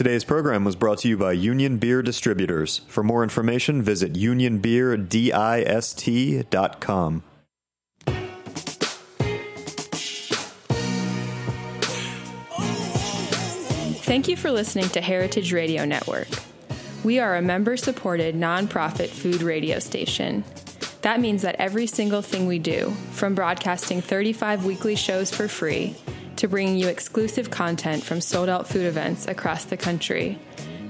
Today's program was brought to you by Union Beer Distributors. For more information, visit unionbeerdist.com. Thank you for listening to Heritage Radio Network. We are a member supported nonprofit food radio station. That means that every single thing we do, from broadcasting 35 weekly shows for free to bringing you exclusive content from sold out food events across the country,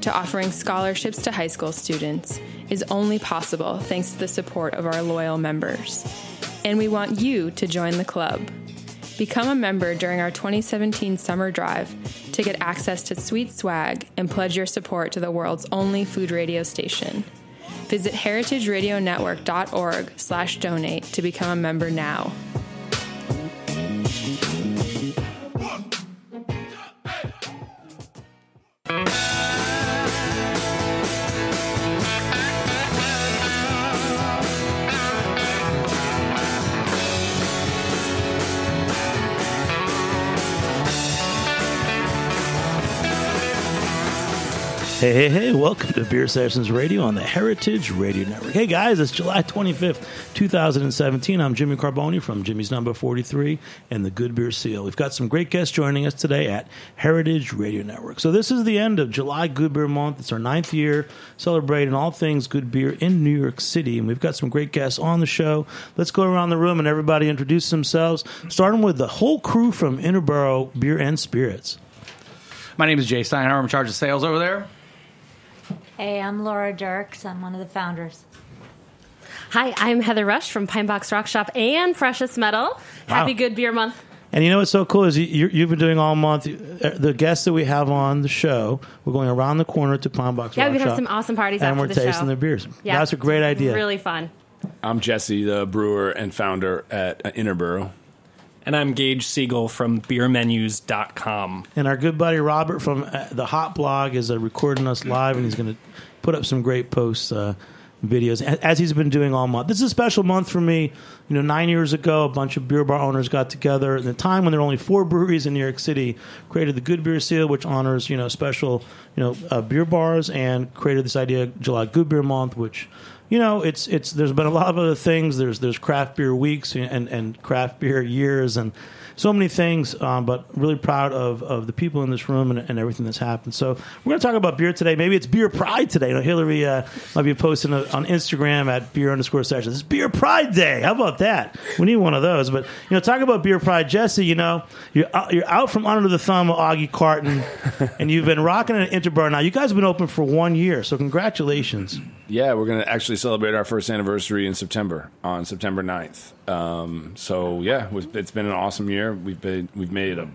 to offering scholarships to high school students, is only possible thanks to the support of our loyal members. And we want you to join the club. Become a member during our 2017 summer drive to get access to sweet swag and pledge your support to the world's only food radio station. Visit heritageradionetwork.org slash donate to become a member now. Hey, hey, hey, welcome to Beer Sessions Radio on the Heritage Radio Network. Hey, guys, it's July 25th, 2017. I'm Jimmy Carbone from Jimmy's Number 43 and the Good Beer Seal. We've got some great guests joining us today at Heritage Radio Network. So, this is the end of July Good Beer Month. It's our ninth year celebrating all things good beer in New York City. And we've got some great guests on the show. Let's go around the room and everybody introduce themselves, starting with the whole crew from Interboro Beer and Spirits. My name is Jay Steinhauer. I'm in charge of sales over there. Hey, I'm Laura Dirks. I'm one of the founders. Hi, I'm Heather Rush from Pine Box Rock Shop and Precious Metal. Happy Good Beer Month. And you know what's so cool is you, you've been doing all month. uh, The guests that we have on the show, we're going around the corner to Pine Box Yeah, Rock we have Shop, some awesome parties and after we're the tasting show. their beers. Yeah, That's a great idea. Really fun. I'm Jesse, the brewer and founder at uh, Interboro. And I'm Gage Siegel from beermenus.com. And our good buddy Robert from uh, the Hot Blog is uh, recording us live, and he's going to put up some great posts, uh, videos, as he's been doing all month. This is a special month for me. You know, nine years ago, a bunch of beer bar owners got together. At the time when there were only four breweries in New York City, created the Good Beer Seal, which honors you know special you know uh, beer bars, and created this idea July Good Beer Month, which you know, it's it's. There's been a lot of other things. There's there's craft beer weeks and and craft beer years and so many things. Um, but really proud of of the people in this room and, and everything that's happened. So we're going to talk about beer today. Maybe it's Beer Pride today. You know, Hillary uh, might be posting a, on Instagram at beer underscore sessions. It's Beer Pride Day. How about that? We need one of those. But you know, talk about Beer Pride, Jesse. You know, you're out, you're out from under the thumb of Augie Carton, and you've been rocking an at Interboro now. You guys have been open for one year, so congratulations. Yeah, we're going to actually celebrate our first anniversary in September on September 9th. Um, so yeah, it's been an awesome year. We've been we've made a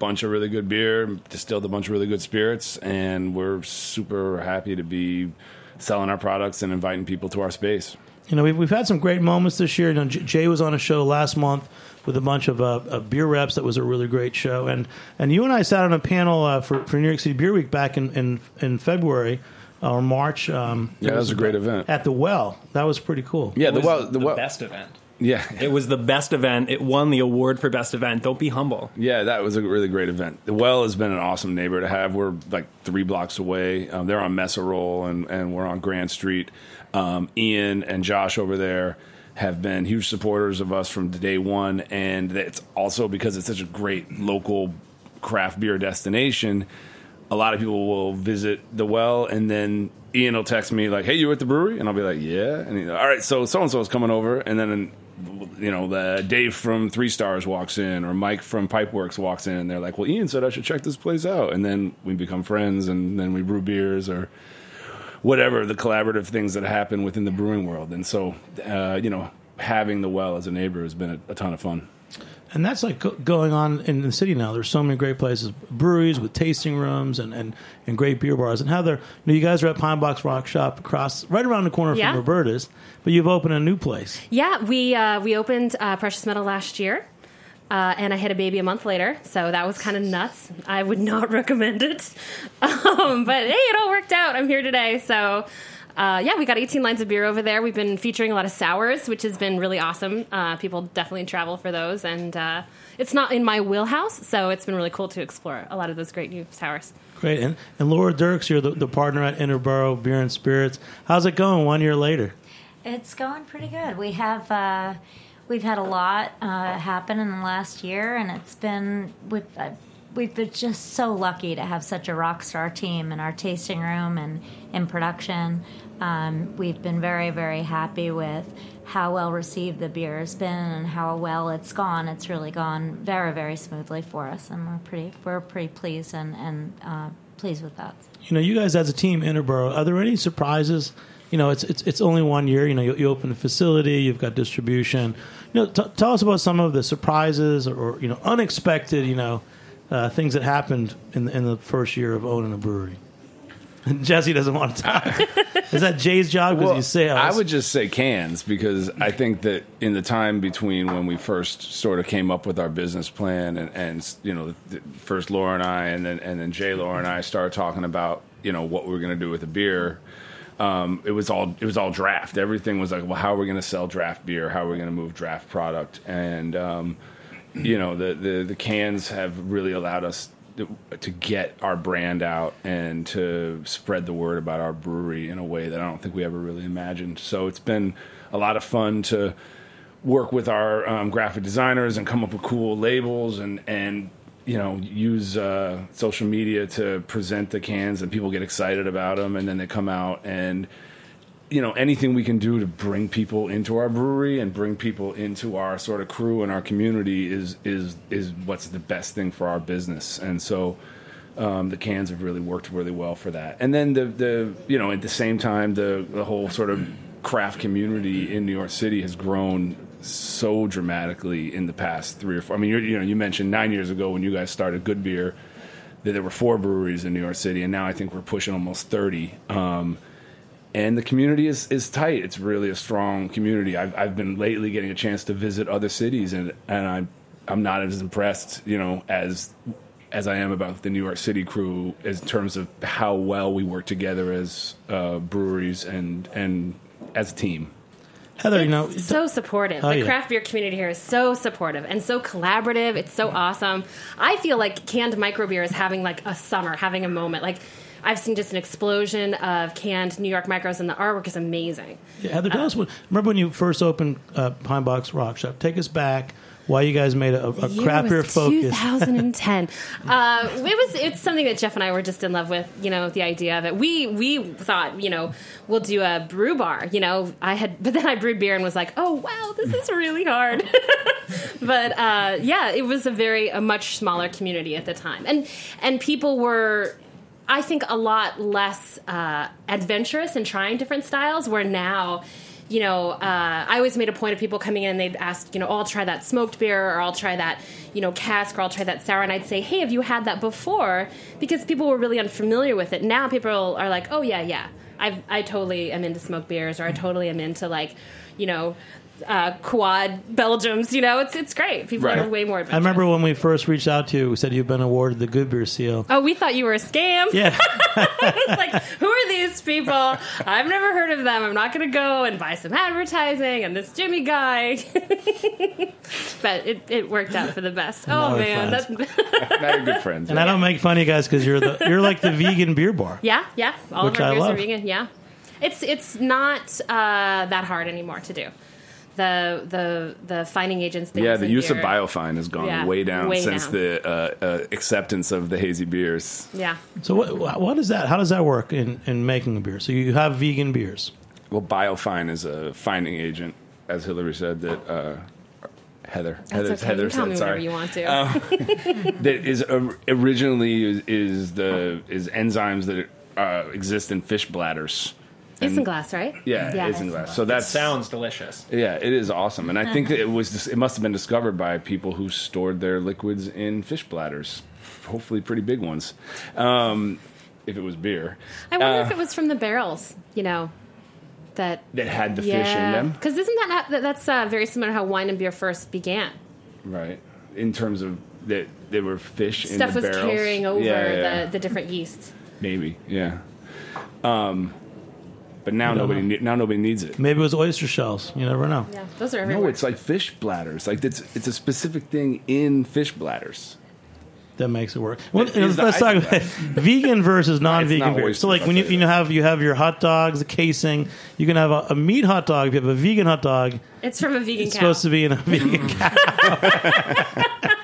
bunch of really good beer, distilled a bunch of really good spirits, and we're super happy to be selling our products and inviting people to our space. You know, we've, we've had some great moments this year. You know, Jay was on a show last month with a bunch of, uh, beer reps. That was a really great show. And and you and I sat on a panel uh, for, for New York City Beer Week back in, in, in February or March. Um, Yeah, that was a great event. At the Well. That was pretty cool. Yeah, It the was well, the, the well, best event. yeah, It was the best event. It won the award for best event. Don't be humble. Yeah, that was a really great event. The Well has been an awesome neighbor to have. We're like three blocks away. Um, they're on Meserole, and, and we're on Grand Street. Um, Ian and Josh over there have been huge supporters of us from day one, and it's also because it's such a great local craft beer destination. A lot of people will visit the Well, and then Ian will text me like, "Hey, you at the brewery?" And I'll be like, "Yeah." And he's like, "All right, so so and so is coming over," and then you know, the Dave from Three Stars walks in, or Mike from Pipeworks walks in, and they're like, "Well, Ian said I should check this place out," and then we become friends, and then we brew beers or whatever the collaborative things that happen within the brewing world. And so, uh, you know, having the well as a neighbor has been a, a ton of fun. And that's like go- going on in the city now. There's so many great places, breweries with tasting rooms and, and, and great beer bars. And Heather, you, know, you guys are at Pine Box Rock Shop across, right around the corner Yeah. from Roberta's, but you've opened a new place. Yeah, we uh, we opened uh, Precious Metal last year, uh, and I had a baby a month later, so that was kind of nuts. I would not recommend it, um, but hey, it all worked out. I'm here today, so uh, yeah, we got 18 lines of beer over there. We've been featuring a lot of sours, which has been really awesome. Uh, people definitely travel for those, and uh, it's not in my wheelhouse, so it's been really cool to explore a lot of those great new sours. Great. And, and Laura Dirks, you're the, the partner at Interboro Beer and Spirits. How's it going one year later? It's going pretty good. We have uh, we've had a lot uh, happen in the last year, and it's been we've uh, we've been just so lucky to have such a rock star team in our tasting room and in production. Um, we've been very very happy with how well received the beer has been and how well it's gone. It's really gone very very smoothly for us, and we're pretty we're pretty pleased and and uh, pleased with that. You know, you guys as a team, Interboro, are there any surprises? You know, it's it's it's only one year. You know, you, you open the facility, you've got distribution. You know, t- tell us about some of the surprises or, or you know unexpected. You know, uh, things that happened in in the first year of owning a brewery. Jesse doesn't want to talk. Is that Jay's job? Because Well, you sales. I would just say cans because I think that in the time between when we first sort of came up with our business plan and, and you know, first Laura and I and then and then Jay, Laura and I started talking about you know what we were going to do with the beer. Um, it was all it was all draft. Everything was like, well, how are we going to sell draft beer? How are we going to move draft product? And um, you know, the, the the cans have really allowed us to, get our brand out and to spread the word about our brewery in a way that I don't think we ever really imagined. So it's been a lot of fun to work with our um, graphic designers and come up with cool labels and and you know use uh, social media to present the cans and people get excited about them and then they come out and you know anything we can do to bring people into our brewery and bring people into our sort of crew and our community is is is what's the best thing for our business. And so um, the cans have really worked really well for that. And then the the you know at the same time the the whole sort of craft community in New York City has grown so dramatically in the past three or four I mean you know you mentioned nine years ago when you guys started Good Beer that there were four breweries in New York City and now I think we're pushing almost 30 um, and the community is, is tight. It's really a strong community. I've, I've been lately getting a chance to visit other cities, and and I'm I'm not as impressed, you know, as as I am about the New York City crew in terms of how well we work together as uh, breweries and and as a team. Heather, you know, so supportive. Oh, the yeah. craft beer community here is so supportive and so collaborative. It's so awesome. I feel like canned microbeer is having like a summer, having a moment. Like I've seen just an explosion of canned New York micros, and the artwork is amazing. Yeah, Heather, tell us what. Remember when you first opened uh, Pine Box Rock Shop? Take us back. Why you guys made a, a Year craft beer was focus? 2010. uh, it was. It's something that Jeff and I were just in love with. You know, the idea of it. We we thought, you know, we'll do a brew bar. You know, I had, but then I brewed beer and was like, oh wow, this is really hard. but uh, yeah, it was a very a much smaller community at the time, and and people were. I think a lot less uh, adventurous in trying different styles. Where now, you know, uh, I always made a point of people coming in and they'd ask, you know, oh, I'll try that smoked beer or I'll try that, you know, cask or I'll try that sour. And I'd say, hey, have you had that before? Because people were really unfamiliar with it. Now people are like, oh, yeah, yeah. I I totally am into smoked beers or I totally am into like, you know, uh, quad Belgiums. You know, it's it's great. People Right. are way more. I remember when we first reached out to you, we said you've been awarded the Good Beer Seal. Oh, we thought you were a scam. Yeah, It's like, who are these people? I've never heard of them. I'm not going to go and buy some advertising and this Jimmy guy. but it, it worked out for the best. now Oh we're man, friends. that's Now good friends. and I don't make fun of you guys because you're the you're like the vegan beer bar. yeah, yeah. All Which of our I beers love. are vegan. Yeah, it's it's not uh, that hard anymore to do. The the the fining agents. things yeah, the in use of biofine has gone Yeah, way down way since down. the uh, uh, acceptance of the hazy beers. Yeah. So what what is that? How does that work in in making a beer? So you have vegan beers. Well, biofine is a fining agent, as Hillary said that. Uh, Heather, That's Heather, okay. Heather you tell said, me sorry. whatever you want to. that is uh, originally is, is the is enzymes that uh, exist in fish bladders. Isinglass, right? Yeah, Yeah. isinglass. So that Sounds delicious. Yeah, it is awesome, and I think that it was it must have been discovered by people who stored their liquids in fish bladders, hopefully pretty big ones. Um, if it was beer, I wonder Uh, if it was from the barrels. You know, that that had the fish in them, Because isn't that that- that's uh, very similar to how wine and beer first began? right? In terms of that, there were fish in Stuff the was barrels. carrying over Yeah, yeah, the the different yeasts. maybe, yeah. Um, But now don't nobody know. ne- now nobody needs it. Maybe it was oyster shells. You never know. Yeah, those are everywhere. No, it's like fish bladders. Like it's it's a specific thing in fish bladders. That makes it work. Well, It you know, the- let's talk I- about vegan versus non-vegan not beer. oysters, So, like when you I'll you know have you have your hot dogs, the casing. You can have a, a meat hot dog. If you have a vegan hot dog, it's from a vegan it's cow. supposed to be in a vegan cow.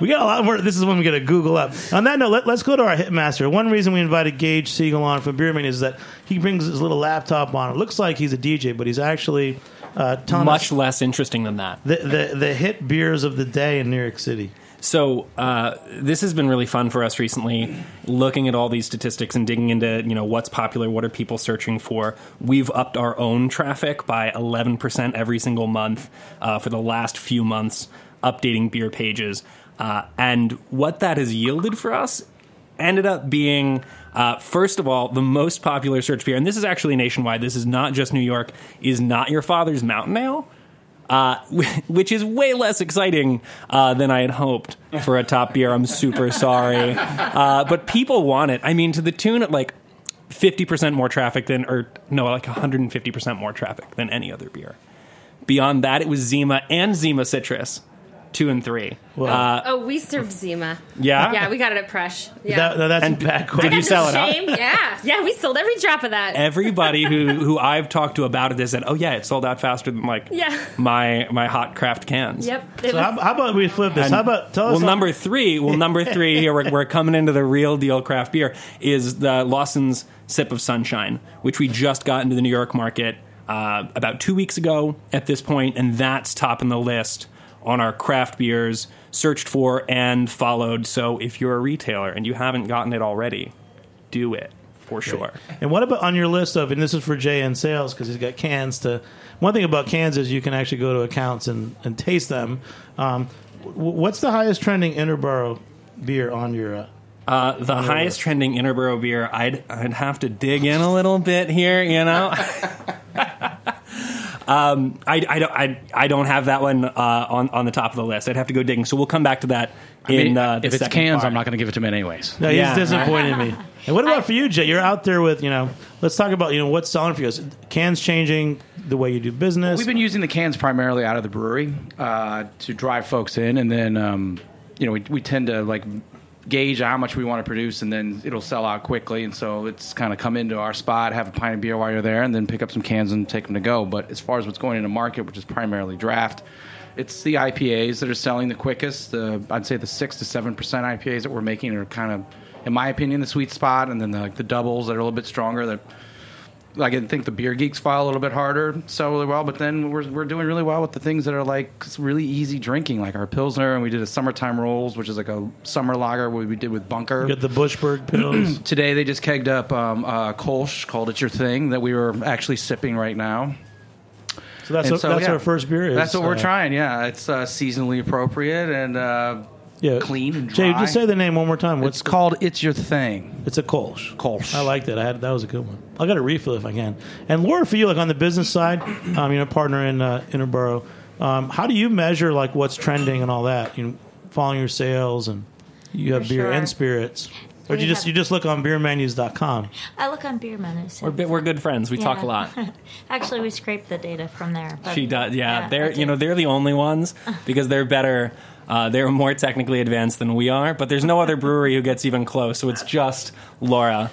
we got a lot more. This is when we got to Google up. On that note, let, us go to our hitmaster. One reason we invited Gage Siegel on from Beer Menus is that he brings his little laptop on. It looks like he's a DJ, but he's actually uh, telling Much less interesting than that. the, the the hit beers of the day in New York City. So uh, this has been really fun for us recently, looking at all these statistics and digging into you know what's popular, what are people searching for. We've upped our own traffic by 11% every single month uh, for the last few months, updating beer pages, uh, and what that has yielded for us ended up being. Uh, first of all, the most popular search beer, and this is actually nationwide. This is not just New York. Is not your father's mountain ale uh, which is way less exciting uh, than I had hoped for a top beer. I'm super sorry, uh, but people want it. I mean, to the tune of like 50% more traffic than, or no, like 150% more traffic than any other beer. Beyond that, it was Zima and Zima Citrus, two and three. Uh, Oh, we served Zima. Yeah? yeah, we got it at Presh. Yeah, That, that- that's And back did you sell it out? Shame. Yeah, yeah, we sold every drop of that. Everybody who, who I've talked to about it has said, "Oh yeah, it sold out faster than like Yeah. my my hot craft cans." Yep. So was- how, how about we flip this? And- how about tell us? well, how- number three. Well, number three here. We're, we're coming into the real deal craft beer. Is the Lawson's Sip of Sunshine, which we just got into the New York market uh, about two weeks ago at this point, and that's topping the list on our craft beers searched for and followed. So if you're a retailer and you haven't gotten it already, do it for sure. And what about on your list of? And this is for JN Sales because he's got cans to. One thing about cans is you can actually go to accounts and, and taste them. Um, w- what's the highest trending Interboro beer on your? Uh, Uh, the highest trending Interboro beer, I'd I'd have to dig in a little bit here, you know. um, I, I don't I, I don't have that one uh, on on the top of the list. I'd have to go digging. So we'll come back to that I mean, in uh, the if it's second cans, part. I'm not going to give it to him anyways. no, he's Yeah. disappointed me. And what about for you, Jay? You're out there with you know. Let's talk about you know what's selling for you. Is Cans changing the way you do business. We've been using the cans primarily out of the brewery uh, to drive folks in, and then um, you know we, we tend to like gauge how much we want to produce, and then it'll sell out quickly. And so it's kind of come into our spot, have a pint of beer while you're there, and then pick up some cans and take them to go. But as far as what's going into market, which is primarily draft. It's the IPAs that are selling the quickest. The I'd say the six to seven percent IPAs that we're making are kind of, in my opinion, the sweet spot. And then the, the doubles that are a little bit stronger. That like I think the beer geeks file a little bit harder, sell really well, but then we're we're doing really well with the things that are like really easy drinking, like our pilsner, and we did a summertime rolls, which is like a summer lager, what we did with Bunker. You got the Bushberg pills. Today they just kegged up um, uh, Kolsch called it Your Thing" that we were actually sipping right now. So that's what, so, that's yeah, our first beer. Is, That's what we're uh, trying. Yeah, it's uh, seasonally appropriate and uh, Yeah, clean and Jay, just say the name one more time. What's it's called "It's Your Thing." It's a Kolsch. Kolsch. I like that. I had that was a good one. I got a refill if I can. And Laura, for you, like on the business side, um, you know, partner in uh, Interboro, um, how do you measure like what's trending and all that? You know, following your sales and you have For beer sure. and spirits, or do you just you just look on beermenus.com? I look on beer menus. We're, we're good friends. We talk a lot. Actually, we scrape the data from there. She does. Yeah, I they're you know they're the only ones because they're better. Uh, they're more technically advanced than we are, but there's no other brewery who gets even close. So it's just Laura.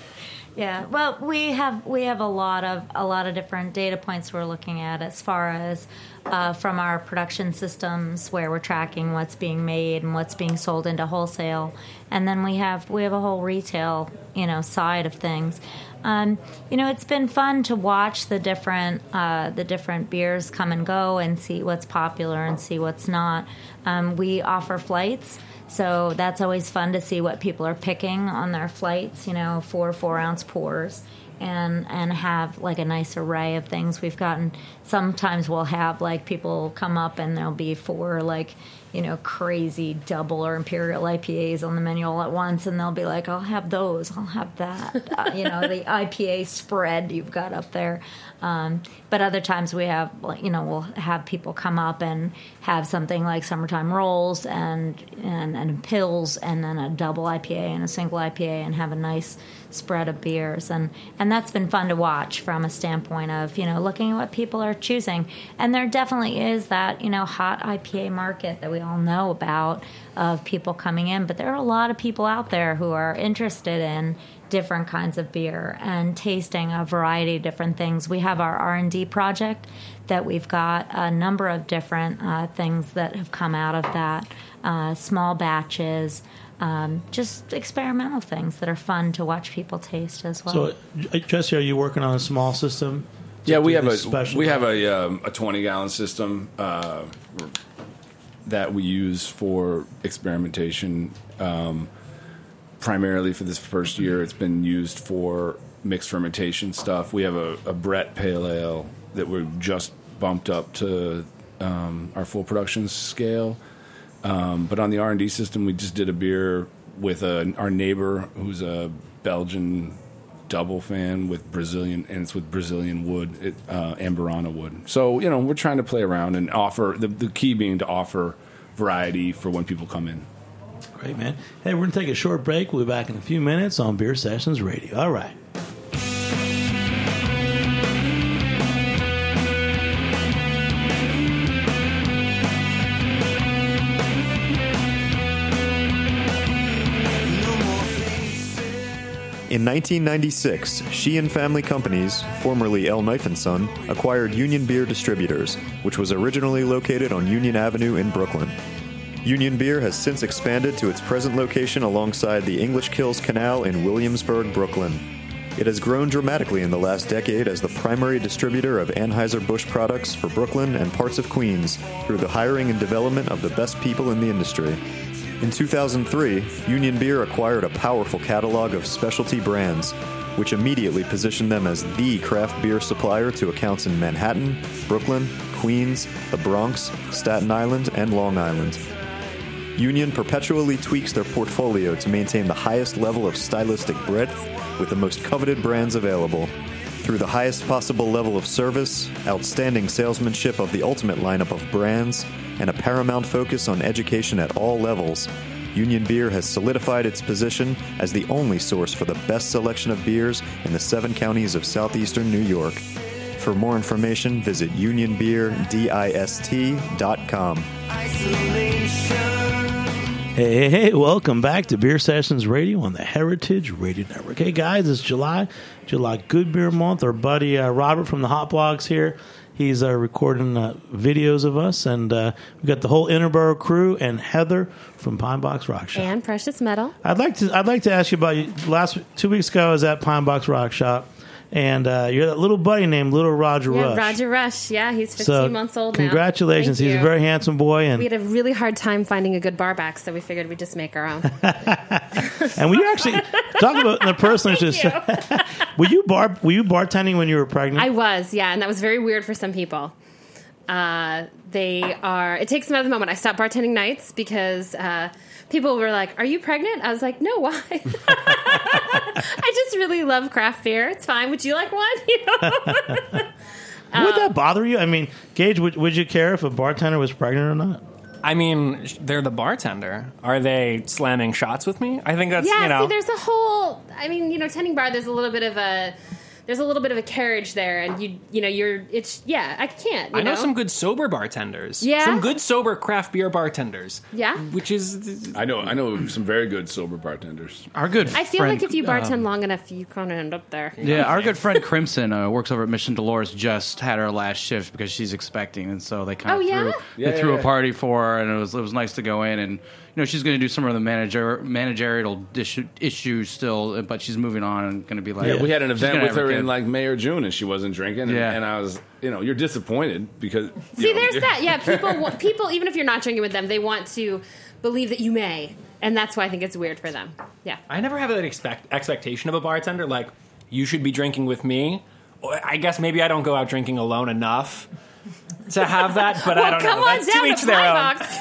Yeah, well, we have we have a lot of a lot of different data points we're looking at as far as uh, from our production systems where we're tracking what's being made and what's being sold into wholesale, and then we have we have a whole retail you know side of things. Um, you know, it's been fun to watch the different uh, the different beers come and go and see what's popular and see what's not. Um, we offer flights. So that's always fun to see what people are picking on their flights, you know, four four ounce pours and and have like a nice array of things. We've gotten sometimes we'll have like people come up and there'll be four like, you know, crazy double or imperial IPAs on the menu all at once, and they'll be like, "I'll have those, I'll have that," uh, you know, the IPA spread you've got up there. Um, but other times we have, you know, we'll have people come up and have something like summertime rolls and and and pills, and then a double IPA and a single IPA, and have a nice spread of beers, and and that's been fun to watch from a standpoint of you know looking at what people are choosing, and there definitely is that you know hot IPA market that we all know about of people coming in, but there are a lot of people out there who are interested in different kinds of beer and tasting a variety of different things. We have our R and D project that we've got a number of different uh, things that have come out of that, uh, small batches. Um, just experimental things that are fun to watch people taste as well. So, J- Jesse, are you working on a small system? Yeah, we have a this special we have a um, a twenty gallon system uh, that we use for experimentation. Um, primarily for this first year, it's been used for mixed fermentation stuff. We have a, a Brett Pale Ale that we're just bumped up to um, our full production scale. Um, but on the R and D system, we just did a beer with a, our neighbor who's a Belgian double fan with Brazilian, and it's with Brazilian wood, it, uh, Amburana wood. So you know, we're trying to play around and offer the, the key being to offer variety for when people come in. Great, man. Hey, we're going to take a short break. We'll be back in a few minutes on Beer Sessions Radio. All right. In 1996, Sheehan Family Companies, formerly L. Knife & Son, acquired Union Beer Distributors, which was originally located on Union Avenue in Brooklyn. Union Beer has since expanded to its present location alongside the English Kills Canal in Williamsburg, Brooklyn. It has grown dramatically in the last decade as the primary distributor of Anheuser-Busch products for Brooklyn and parts of Queens through the hiring and development of the best people in the industry. In 2003, Union Beer acquired a powerful catalog of specialty brands, which immediately positioned them as the craft beer supplier to accounts in Manhattan, Brooklyn, Queens, the Bronx, Staten Island, and Long Island. Union perpetually tweaks their portfolio to maintain the highest level of stylistic breadth with the most coveted brands available. Through the highest possible level of service, outstanding salesmanship of the ultimate lineup of brands, and a paramount focus on education at all levels, Union Beer has solidified its position as the only source for the best selection of beers in the seven counties of southeastern New York. For more information, visit unionbeerdist.com. Hey, hey, hey, welcome back to Beer Sessions Radio on the Heritage Radio Network. Hey, guys, it's July, July Good Beer Month. Our buddy uh, Robert from the Hot Blogs here. He's uh, recording uh, videos of us, and uh, we've got the whole Interboro crew and Heather from Pine Box Rock Shop. And precious metal. I'd like to I'd like to ask you about you. Last two weeks ago, I was at Pine Box Rock Shop, and uh, you're that little buddy named Little Roger Yeah, Rush. Roger Rush. Yeah, he's 15 so months old congratulations! He's a very handsome boy, and We had a really hard time finding a good bar back, so we figured we'd just make our own. and we actually talk about the person. Just were you bar were you bartending when you were pregnant? I was, yeah, and that was very weird for some people. Uh, they are. It takes them out of the moment. I stopped bartending nights because uh, people were like, "Are you pregnant?" I was like, "No, why?" I just really love craft beer. It's fine. Would you like one? You know? would that bother you? I mean, Gage, would, would you care if a bartender was pregnant or not? I mean, they're the bartender. Are they slamming shots with me? I think that's yeah. you know. See, there's a whole. I mean, you know, tending bar. There's a little bit of a. There's a little bit of a carriage there, and you, you know, you're. It's yeah. I can't. You I know, some good sober bartenders. Yeah? some good sober craft beer bartenders. Yeah. which is I know I know some very good sober bartenders. Our good I feel friend, like if you bartend long enough, you kind of end up there. Yeah, our good friend Crimson uh, works over at Mission Dolores. Just had her last shift because she's expecting, and so they kind Oh, of yeah? threw Yeah, they threw yeah, a party for her, and it was it was nice to go in and. You know, she's going to do some of the manager managerial issue, issues still, but she's moving on and going to be like. Yeah, we had an event with have her in like May or June, and she wasn't drinking. And, Yeah. and I was, you know, you're disappointed because you See, know, there's that. Yeah, people, people, even if you're not drinking with them, they want to believe that you may, and that's why I think it's weird for them. Yeah. I never have that expect, expectation of a bartender. Like you should be drinking with me. I guess maybe I don't go out drinking alone enough. To have that, but I don't Come know. on That's down to to each their own. Box.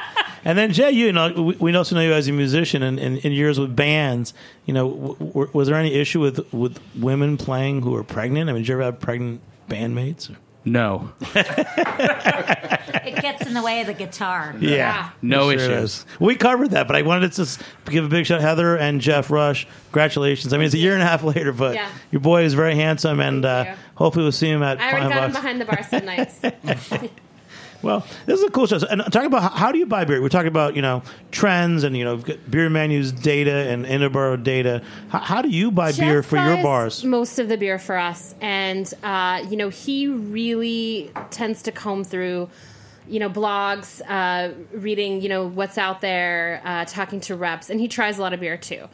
And then Jay, you know, we, we also know you as a musician and in, in years with bands. You know, w- w- was there any issue with with women playing who were pregnant? I mean, did you ever have pregnant bandmates? No, It gets in the way of the guitar. Yeah, no Sure issues. is. We covered that, but I wanted to just give a big shout, Heather and Jeff Rush. Congratulations! I mean, it's a year and a half later, but Yeah. your boy is very handsome, and uh, you. Hopefully we'll see him at I already got him behind the bar some nights. Well, this is a cool show. And talking about how, how do you buy beer? We're talking about you know trends and you know beer menus data and Interboro data. How, how do you buy beer Jeff for your bars? Most of the beer for us, and uh, you know he really tends to comb through, you know, blogs, uh, reading, you know, what's out there, uh, talking to reps, and he tries a lot of beer too.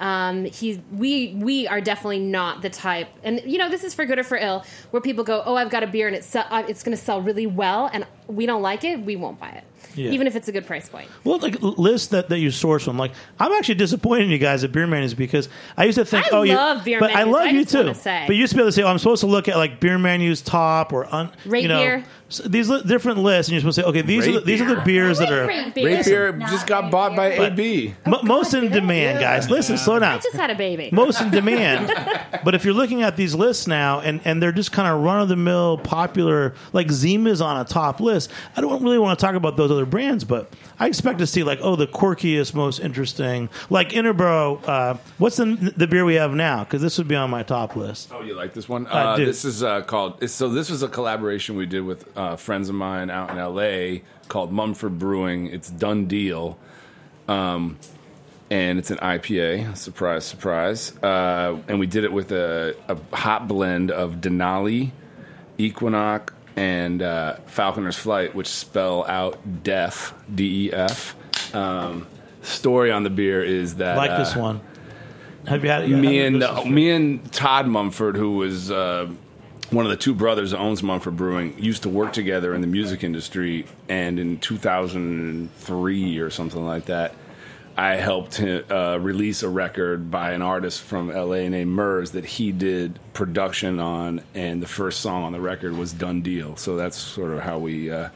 Um, he's we we are definitely not the type, and you know this is for good or for ill, where people go, oh, I've got a beer and it's uh, it's going to sell really well, and we don't like it, we won't buy it, Yeah. even if it's a good price point. Well, like lists that, that you source from. Like, I'm actually disappointed in you guys at Beer Menus because I used to think, I oh, you, love Beer but I love I you just too. say. But you used to be able to say, oh, I'm supposed to look at like Beer Menus top or un, Rate you know, beer. s- these li- different lists, and you're supposed to say, okay, these are the, Rate these are the beers that are Great Great beer just got great bought by beer. AB. Oh, mo- most in demand, guys. Listen, slow down. I just had a baby. most in demand. but if you're looking at these lists now, and, and they're just kind of run of the mill, popular, like Zima's on a top list. I don't really want to talk about those brands, but I expect to see like, oh, the quirkiest, most interesting, like Interboro. Uh, what's the the beer we have now? Because this would be on my top list. Oh, you like this one? I Uh, do. This is uh, called. So this was a collaboration we did with uh, friends of mine out in L.A. called Mumford Brewing. It's Done Deal, um, and it's an IPA. Surprise, surprise. Uh, and we did it with a, a hot blend of Denali, Equinox, and uh, Falconer's Flight, which spell out Def, D E F. Um, story on the beer is that like uh, this one. Have you had me have and uh, me and Todd Mumford, who was uh, one of the two brothers that owns Mumford Brewing, used to work together in the music industry. And in 2003 or something like that, I helped him uh, release a record by an artist from LA named Murs that he did production on, and the first song on the record was "Done Deal." So that's sort of how we uh,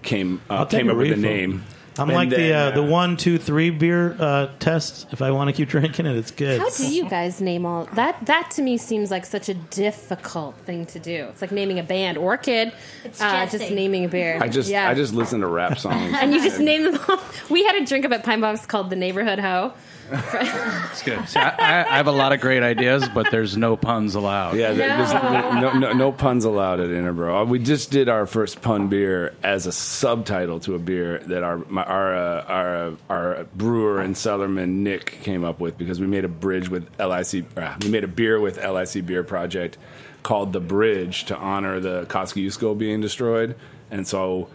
came uh, came up with the name. I'm And like the then, uh, the uh, one, two, three beer uh, test. If I want to keep drinking it, it's good. How do you guys name all that? That to me seems like such a difficult thing to do. It's like naming a band or a kid, It's uh, just naming a beer. I just yeah. I just listen to rap songs. and you just name them all. We had a drink up at Pine Box called the Neighborhood Hoe. It's good. See, I, I, I have a lot of great ideas, but there's no puns allowed. Yeah, there- there's no, no, no puns allowed at Interboro. Uh, We just did our first pun beer as a subtitle to a beer that our my, our uh, our uh, our brewer and cellarman Nick came up with because we made a bridge with LIC. Uh, we made a beer with LIC Beer Project called the Bridge to honor the Kosciuszko being destroyed, and so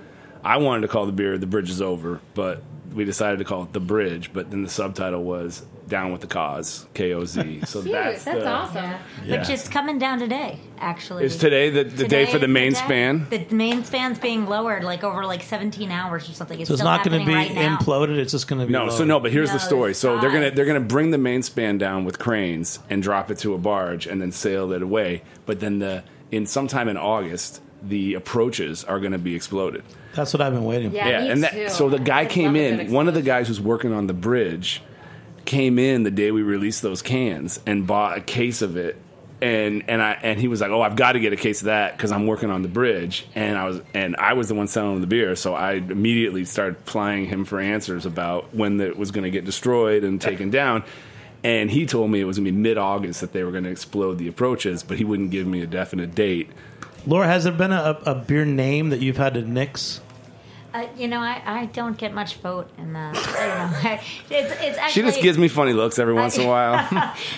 I wanted to call the beer "The Bridge Is Over," but we decided to call it "The Bridge." But then the subtitle was "Down with the Cause," K O Z. So Cute. that's That's, the, awesome. Yeah. Yeah. Which is coming down today, actually. Is today the, the day for the is main day. span? The main span's being lowered like over like 17 hours or something. It's so it's still not going to be right now. imploded. It's just going to be No, so no, but here's No, the story. it's So they're gonna they're gonna bring the main span down with cranes and drop it to a barge and then sail it away. But then the in sometime in August, the approaches are gonna be exploded. That's what I've been waiting for. Yeah, yeah, me and too. that so the guy I came love a good in. One of the guys who's working on the bridge came in the day we released those cans and bought a case of it. And and I and he was like, "Oh, I've got to get a case of that because I'm working on the bridge." And I was and I was the one selling him the beer, so I immediately started plying him for answers about when it was going to get destroyed and taken down. And he told me it was going to be mid August that they were going to explode the approaches, but he wouldn't give me a definite date. Laura, has there been a, a beer name that you've had to nix? Uh, you know, I, I don't get much vote in that. You know, it's it's actually. She just gives me funny looks every once in a while. like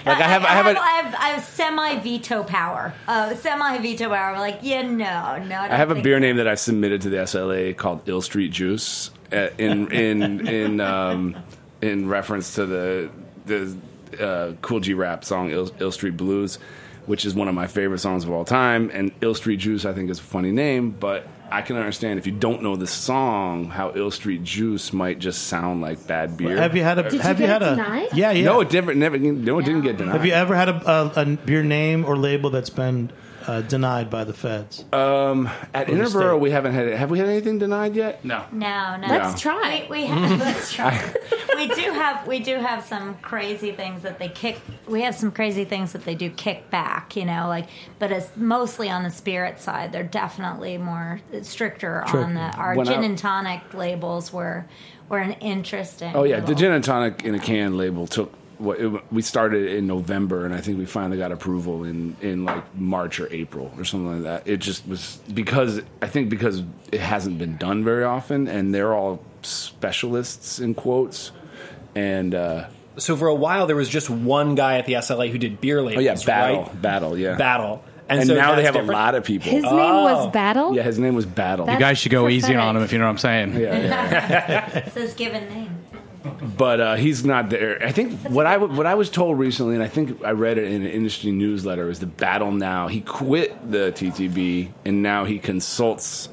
I have, I have, I a, have, I have semi veto power. Uh, semi veto power. Like, yeah, no, no. I, I have a beer so. name that I submitted to the SLA called Ill Street Juice uh, in in in um, in reference to the the uh, Kool G Rap song Ill, Ill Street Blues, which is one of my favorite songs of all time. And Ill Street Juice I think is a funny name, but I can understand if you don't know the song how Ill Street Juice might just sound like bad beer. Have you had a? you have you get had it a? denied? Yeah, yeah. No, it never, never. No, it didn't get denied. have you ever had a, a, a beer name or label that's been uh, denied by the feds? Um, at From the Interboro, state. we haven't had. it. Have we had anything denied yet? No. No, no. Let's try. We, we have, let's try. we do have we do have some crazy things that they kick. We have some crazy things that they do kick back. You know, like but it's mostly on the spirit side. They're definitely more stricter Sure. on the our When gin I- and tonic labels were were an interesting. Oh yeah, the little- gin and tonic in a can label took. What it, we started in November, and I think we finally got approval in in like March or April or something like that. It just was because I think because it hasn't been done very often, and they're all specialists in quotes, and uh, So for a while, there was just one guy at the SLA who did beer labels. oh yeah, battle, right? battle, yeah, battle, And, so now they that's have a lot of people. His name Oh. was Battle. yeah, his name was Battle. That's- You guys should go easy on him if you know what I'm saying. yeah, yeah. It's his given name. But uh, he's not there. I think what I w- what I was told recently, and I think I read it in an industry newsletter, is the battle now. He quit the TTB and now he consults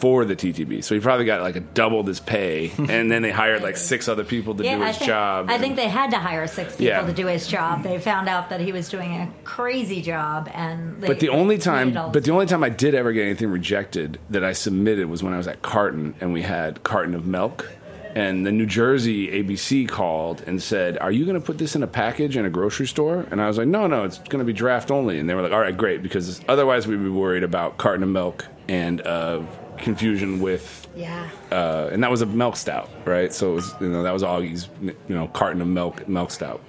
for the TTB. So he probably got like a doubled his pay, and then they hired like six other people to do I his think, job. I think they had to hire six people Yeah. to do his job. They found out that he was doing a crazy job, and they, But the only time, but the only time I did ever get anything rejected that I submitted was when I was at Carton and we had carton of milk, and the New Jersey ABC called and said, "Are you going to put this in a package in a grocery store?" And I was like, "No, no, it's going to be draft only." And they were like, "All right, great," because otherwise we'd be worried about carton of milk and uh, confusion with. Yeah. Uh, and that was a milk stout, right? So it was, you know, that was Augie's, you know, carton of milk, milk stout.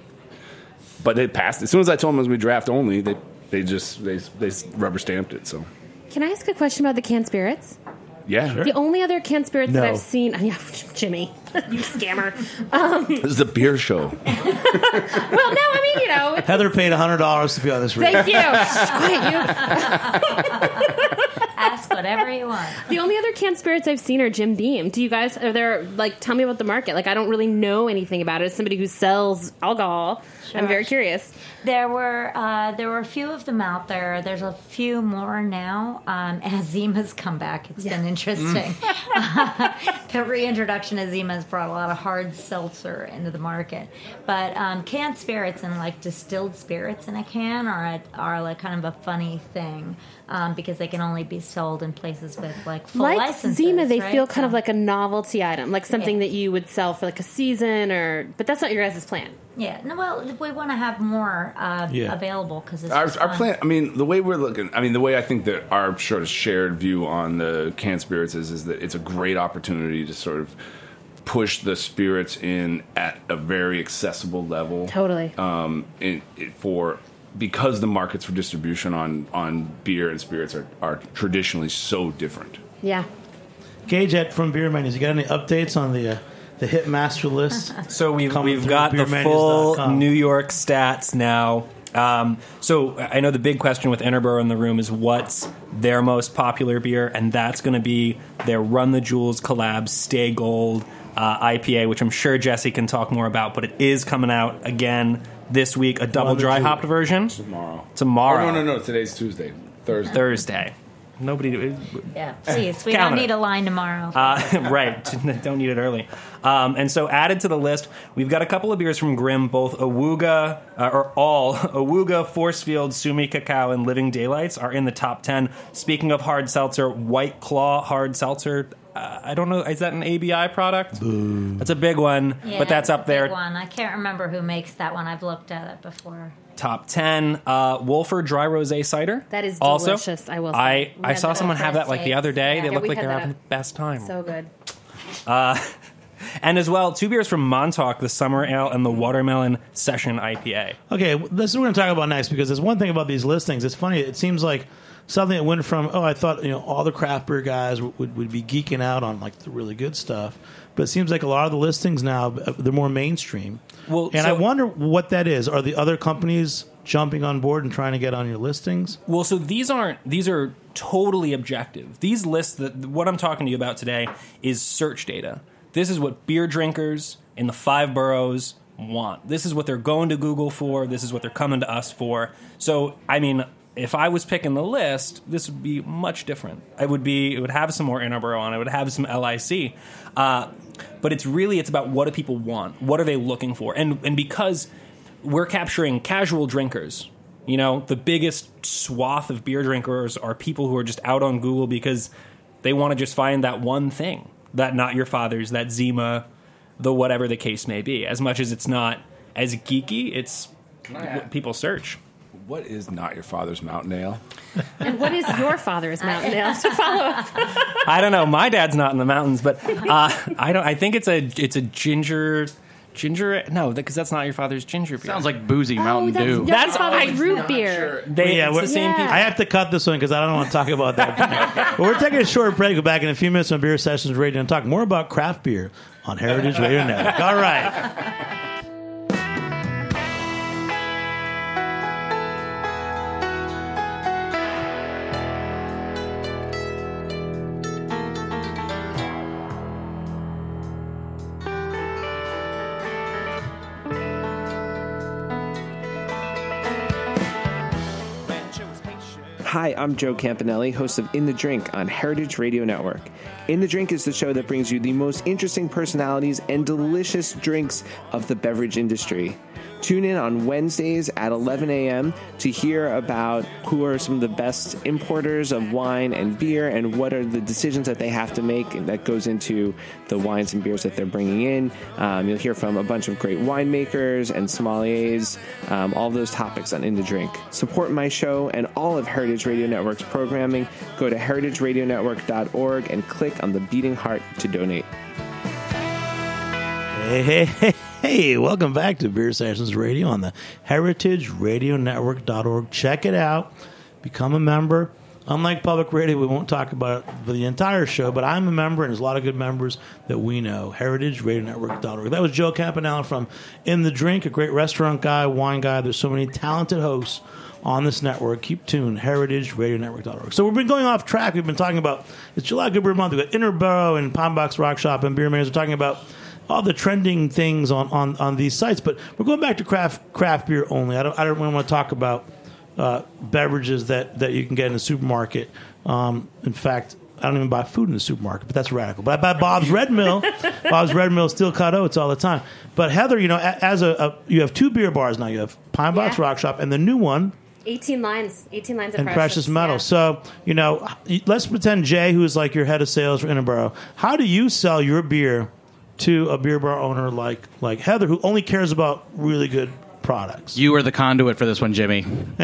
But they passed. As soon as I told them it was going to be draft only, they they just they they rubber stamped it. So Can I ask a question about the canned spirits? Yeah, The only other canned spirits that I've seen, yeah, Jimmy, you scammer. Um, this is a beer show. Well, no, I mean, you know, it's- Heather paid hundred dollars to be on this radio. thank you. Quiet, you. ask whatever you want. The only other canned spirits I've seen are Jim Beam. Do you guys are there like tell me about the market? Like I don't really know anything about it. As somebody who sells alcohol, I'm very curious. There were uh, there were a few of them out there. There's a few more now. Um, as Zima's come back, it's been interesting. the reintroduction of Zima has brought a lot of hard seltzer into the market. But um, canned spirits and like distilled spirits in a can are a, are like kind of a funny thing um, because they can only be sold in places with like full like licenses. Zima, they right? feel kind of like a novelty item, like something Yeah. that you would sell for like a season, or but that's not your guys' plan. yeah. No, well, we want to have more uh, Yeah. available because it's Our, just our plan. I mean, the way we're looking. I mean, the way I think that our sort of shared view on the canned spirits is, is that it's a great opportunity to sort of push the spirits in at a very accessible level. Totally. Um, in, it, for because the markets for distribution on on beer and spirits are, are traditionally so different. Yeah. Gage at from Beer Menus. You got any updates on the uh, the hit master list? So we've Coming we've through got the full beermenus.com. New York stats now. Um, so I know the big question with Interboro in the room is what's their most popular beer, and that's going to be their Run the Jewels collab Stay Gold uh, IPA, which I'm sure Jesse can talk more about. But it is coming out again this week, a double dry hopped version Tomorrow. tomorrow, Oh, no, no, no. Today's Tuesday. Thursday. Thursday. Nobody. Yeah, please. We don't it. need a line tomorrow. Uh, right. Don't need it early. Um, and so, added to the list, we've got a couple of beers from Grimm, both Awuga, uh, or all Awuga, Forcefield, Sumi Cacao, and Living Daylights are in the top 10. Speaking of hard seltzer, White Claw Hard Seltzer. Uh, I don't know. Is that an ABI product? That's a big one, Yeah, but that's it's up there. One. I can't remember who makes that one. I've looked at it before. Top 10. Uh, Wölffer Dry Rose Cider. That is also, delicious, I will say. I, I had saw someone have that like the other day. Aid. They Yeah, look like they're having at- the best time. So good. And as well, two beers from Montauk, the Summer Ale and the Watermelon Session IPA. Okay, this is what we're going to talk about next because there's one thing about these listings. It's funny. It seems like something that went from oh, I thought you know all the craft beer guys would, would, would be geeking out on like the really good stuff, but it seems like a lot of the listings now uh, they're more mainstream. Well, and so- I wonder what that is. Are the other companies jumping on board and trying to get on your listings? Well, so these aren't these are totally objective. These lists that what I'm talking to you about today is search data. This is what beer drinkers in the five boroughs want. This is what they're going to Google for. This is what they're coming to us for. So, I mean, if I was picking the list, this would be much different. It would be it would have some more Interboro on it. It would have some LIC. Uh, but it's really it's about what do people want? What are they looking for? And and because we're capturing casual drinkers You know, the biggest swath of beer drinkers are people who are just out on Google because they want to just find that one thing, that not your father's, that Zima, the whatever the case may be. As much as it's not as geeky, it's what people search. What is not your father's mountain ale? And what is your father's mountain ale? To follow up. I don't know. My dad's not in the mountains, but uh, I don't. I think it's a it's a ginger ginger. No, because that's not your father's ginger beer. Sounds like boozy Mountain oh, Dew. that's, That's- that's father's root beer. They, Yeah, it's we're- the same Yeah. people. I have to cut this one because I don't want to talk about that. but we're taking a short break. Go back in a few minutes on Beer Sessions Radio and talk more about craft beer on Heritage Radio Network. All right. I'm Joe Campanale, host of In the Drink on Heritage Radio Network. In the Drink is the show that brings you the most interesting personalities and delicious drinks of the beverage industry. Tune in on Wednesdays at 11 a.m. to hear about who are some of the best importers of wine and beer and what are the decisions that they have to make that goes into the wines and beers that they're bringing in. Um, you'll hear from a bunch of great winemakers and sommeliers, um, all those topics on In the Drink. Support my show and all of Heritage Radio Network's programming. Go to heritageradionetwork.org and click on the beating heart to donate. Hey, hey, hey, hey, welcome back to Beer Sessions Radio on the heritageradionetwork.org. Check it out. Become a member. Unlike public radio, we won't talk about it for the entire show, but I'm a member, and there's a lot of good members that we know. HeritageRadioNetwork.org. That was Joe Campanale from In the Drink, a great restaurant guy, wine guy. There's so many talented hosts on this network. Keep tuned, heritageradionetwork.org. So we've been going off track. We've been talking about, it's July Good Beer Month. We've got Interboro and Pine Box Rock Shop and Beer Menus. We're talking about all the trending things on, on, on these sites, but we're going back to craft craft beer only. I don't I don't really want to talk about uh, beverages that, that you can get in the supermarket. Um, in fact, I don't even buy food in the supermarket, but that's radical. But I buy Bob's Red Mill, Bob's Red Mill steel cut oats all the time. But Heather, you know, as a, a you have two beer bars now. You have Pine Box Yeah. Rock Shop and the new one 18 lines. 18 lines of and precious metal. yeah. So, you know, let's pretend Jay, who is like your head of sales for Interboro, how do you sell your beer to a beer bar owner like like Heather, who only cares about really good products? You are the conduit for this one, Jimmy.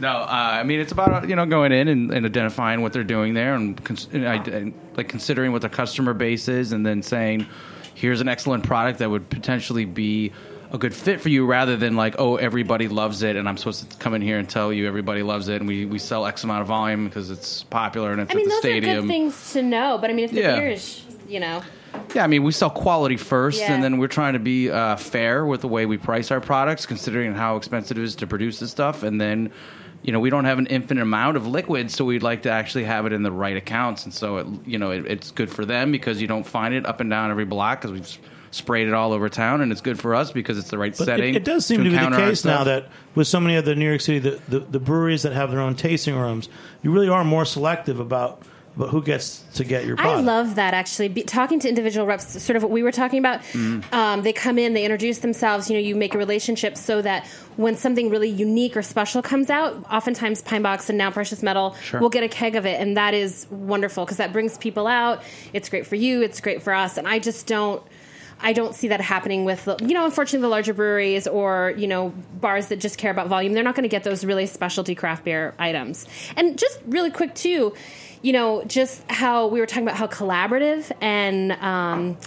no, uh, I mean it's about you know going in and, and identifying what they're doing there and, cons- and, I, and like considering what their customer base is, and then saying, here's an excellent product that would potentially be a good fit for you, rather than like oh everybody loves it, and I'm supposed to come in here and tell you everybody loves it, and we, we sell X amount of volume because it's popular and it's I mean, at the those are stadium. good things to know, but I mean, if the Yeah. beer is, you know, Yeah, I mean, we sell quality first, Yeah. and then we're trying to be uh, fair with the way we price our products, considering how expensive it is to produce this stuff. And then, you know, we don't have an infinite amount of liquid, so we'd like to actually have it in the right accounts. And so, it, you know, it, it's good for them because you don't find it up and down every block because we've sprayed it all over town, and it's good for us because it's the right But setting. it, it does seem to be the case now that with so many of the New York City, the, the, the breweries that have their own tasting rooms, you really are more selective about, about who gets to get your I love that actually. Be, talking to individual reps, sort of what we were talking about. Mm-hmm. Um, they come in, they introduce themselves. You know, you make a relationship so that when something really unique or special comes out, oftentimes Pine Box and now Precious Metal will get a keg of it, and that is wonderful because that brings people out. It's great for you. It's great for us, and I just don't. I don't see that happening with, you know, unfortunately, the larger breweries or, you know, bars that just care about volume. They're not going to get those really specialty craft beer items. And just really quick, too, you know, just how we were talking about how collaborative and um,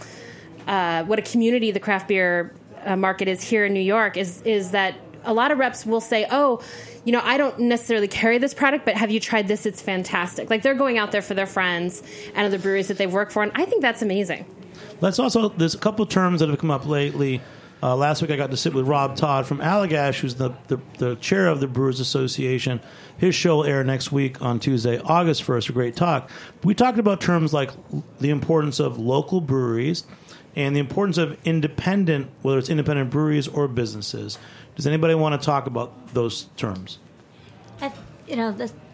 uh, what a community the craft beer uh, market is here in New York is is that a lot of reps will say, "Oh, you know, I don't necessarily carry this product, but have you tried this? It's fantastic." Like they're going out there for their friends and other breweries that they've worked for, and I think that's amazing. Let's also there's a couple terms that have come up lately. Uh, last week I got to sit with Rob Todd from Allagash, who's the, the, the chair of the Brewers Association. His show will air next week on Tuesday, August 1st, a great talk. We talked about terms like the importance of local breweries and the importance of independent, whether it's independent breweries or businesses. Does anybody want to talk about those terms? I, you know,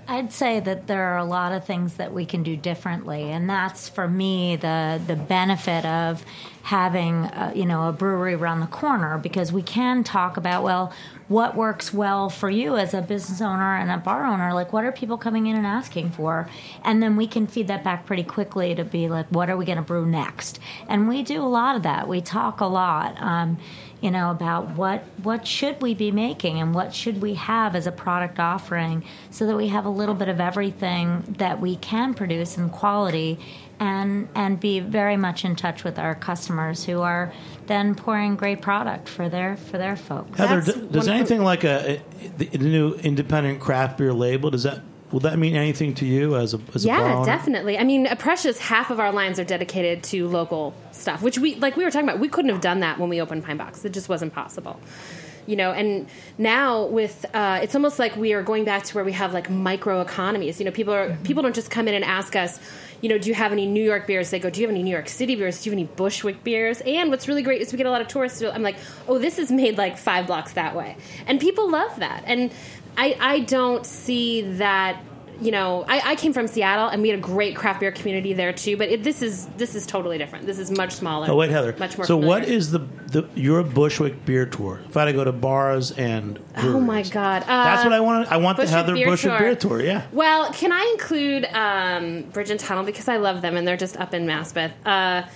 I'd say that there are a lot of things that we can do differently, and that's for me the the benefit of having uh, you know a brewery around the corner because we can talk about well what works well for you as a business owner and a bar owner like what are people coming in and asking for? And then we can feed that back pretty quickly to be like what are we going to brew next? And we do a lot of that. We talk a lot um, you know about what what should we be making and what should we have as a product offering so that we have a little bit of everything that we can produce in quality and and be very much in touch with our customers who are then pouring great product for their for their folks. Heather, That's d- does one of anything like a, a the new independent craft beer label? Does that will that mean anything to you as a as a Yeah, definitely. I mean, at Precious, half of our lines are dedicated to local stuff, which we like. We were talking about. We couldn't have done that when we opened Pine Box. It just wasn't possible. You know, and now with uh, it's almost like we are going back to where we have like micro economies. You know, people are people don't just come in and ask us, you know, do you have any New York beers? They go, do you have any New York City beers? Do you have any Bushwick beers? And what's really great is we get a lot of tourists. who- I'm like, oh, this is made like five blocks that way, and people love that. And I I don't see that you know, I, I came from Seattle, and we had a great craft beer community there too. But it, this is this is totally different. This is much smaller. Oh wait, Heather. Much more. so what familiar. is the, the your Bushwick beer tour? If I had to go to bars and Oh my god! Uh, That's what I want. I want the Heather beer Bushwick tour. beer tour. Yeah. Well, can I include um, Bridge and Tunnel because I love them and they're just up in Maspeth. Uh,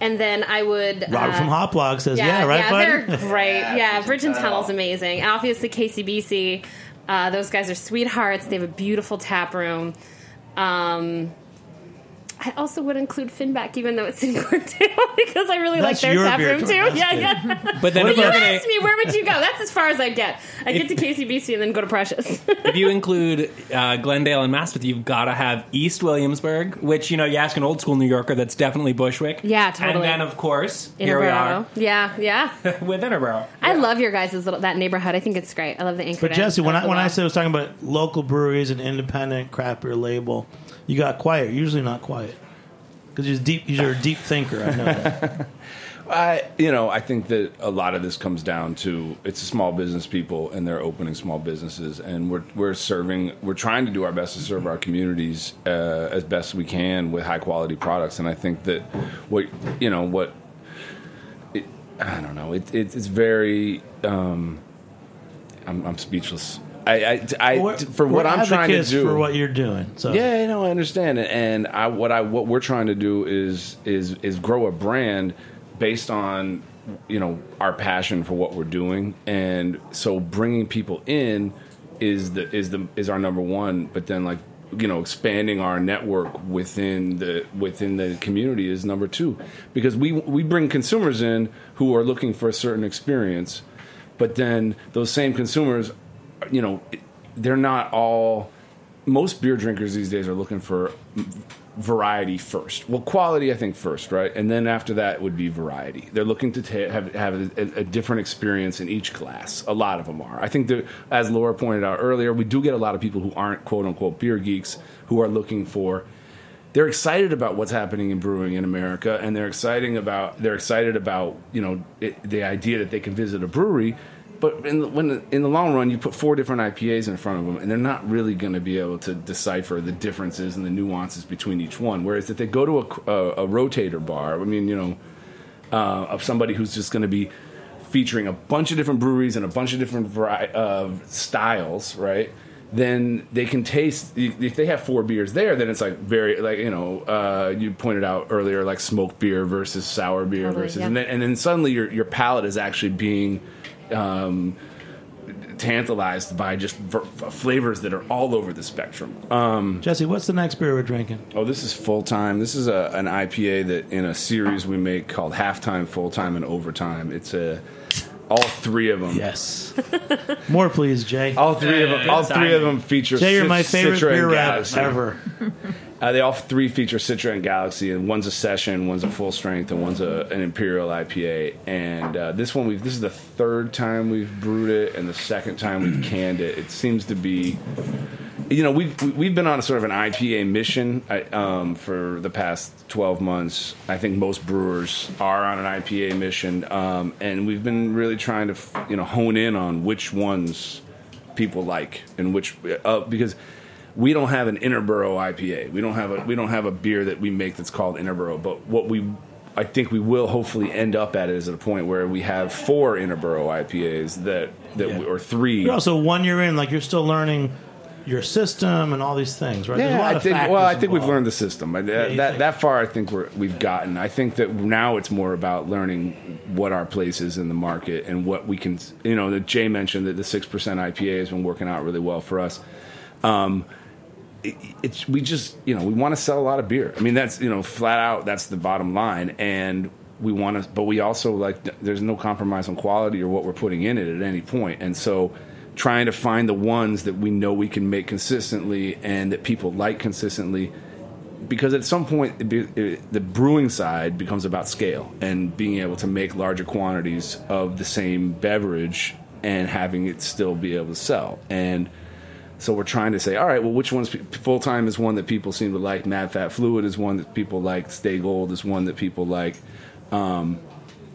and then I would Robert uh, from Hoplog says, "Yeah, right, yeah, buddy." they're great. Yeah, Bridge and Tunnel's amazing. And obviously, KCBC. Uh, those guys are sweethearts. They have a beautiful tap room. Um, I also would include Finback, even though it's in Courtdale, because I really That's like their your tap beer room too. That's Yeah, yeah. But then But if you you're asked me, where would you go? That's as far as I get. I get to KCBC and then go to Precious. if you include uh, Glendale and Maspeth, you've got to have East Williamsburg, which you know you ask an old school New Yorker, that's definitely Bushwick. Yeah, totally. And then of course here we Interboro. Yeah, yeah. are with Interboro. I love your guys' little that neighborhood. I think it's great. I love the anchor. But Jesse, when I when I said I was talking about local breweries and independent craft beer label, you got quiet. You're usually not quiet because you're deep. You're a deep thinker. I know that. I, you know, I think that a lot of this comes down to it's small business people and they're opening small businesses, and we're we're serving, we're trying to do our best to serve our communities uh, as best we can with high quality products, and I think that what you know what. It, I don't know. It, it, it's very. Um, I'm, I'm speechless. I, I, I We're- for what I'm trying to do for what you're doing. So yeah, you know, I understand it, and I what I what we're trying to do is is is grow a brand based on you know our passion for what we're doing, and so bringing people in is the is the is our number one, but then like you know expanding our network within the within the community is number two because we we bring consumers in who are looking for a certain experience but then those same consumers you know they're not all most beer drinkers these days are looking for variety first. Well, quality I think first, right, and then after that would be variety. They're looking to have have a, a different experience in each glass. A lot of them are. I think as Laura pointed out earlier, we do get a lot of people who aren't quote unquote beer geeks who are looking for. They're excited about what's happening in brewing in America, and they're exciting about they're excited about you know it, the idea that they can visit a brewery. But in the, when in the long run, you put four different IPAs in front of them, and they're not really going to be able to decipher the differences and the nuances between each one. Whereas if they go to a, a, a rotator bar, I mean, you know, uh, of somebody who's just going to be featuring a bunch of different breweries and a bunch of different vari- uh, styles, right? Then they can taste. If they have four beers there, then it's like very like you know uh, you pointed out earlier, like smoked beer versus sour beer Totally, versus, yeah. and then and then suddenly your your palate is actually being um, tantalized by just v- flavors that are all over the spectrum. Um, Jesse, what's the next beer we're drinking? Oh, this is full time. This is a, an IPA that in a series we make called Halftime, Full Time, and Overtime. It's a all three of them. Yes. More, please, Jay. All three of them. All three of them feature. Jay, you're Cit- my favorite beer rep Galaxy. ever. Uh, they all three feature Citra and Galaxy, and one's a session, one's a full strength, and one's a, an Imperial IPA. And uh, this one, we've this is the third time we've brewed it, and the second time we've canned it. It seems to be, you know, we've we've been on a sort of an IPA mission um, for the past twelve months. I think most brewers are on an IPA mission, um, and we've been really trying to, you know, hone in on which ones people like and which uh, because we don't have an Interboro IPA. We don't have a we don't have a beer that we make that's called Interboro. But what we I think we will hopefully end up at it at a point where we have four Interboro IPAs that that Yeah. we, or three. You're also one year in, like you're still learning your system and all these things, right? Yeah, I think. Well, I think we've learned the system. I- That, that, that far, I think we're, we've gotten. I think that now it's more about learning what our place is in the market and what we can. You know, that Jay mentioned that the six percent IPA has been working out really well for us. Um, it's we just you know we want to sell a lot of beer. I mean that's you know flat out that's the bottom line, and we want to. But we also like there's no compromise on quality or what we're putting in it at any point, and so trying to find the ones that we know we can make consistently and that people like consistently because at some point be, it, the brewing side becomes about scale and being able to make larger quantities of the same beverage and having it still be able to sell and so we're trying to say all right well which one's full time is one that people seem to like mad fat fluid is one that people like stay gold is one that people like um,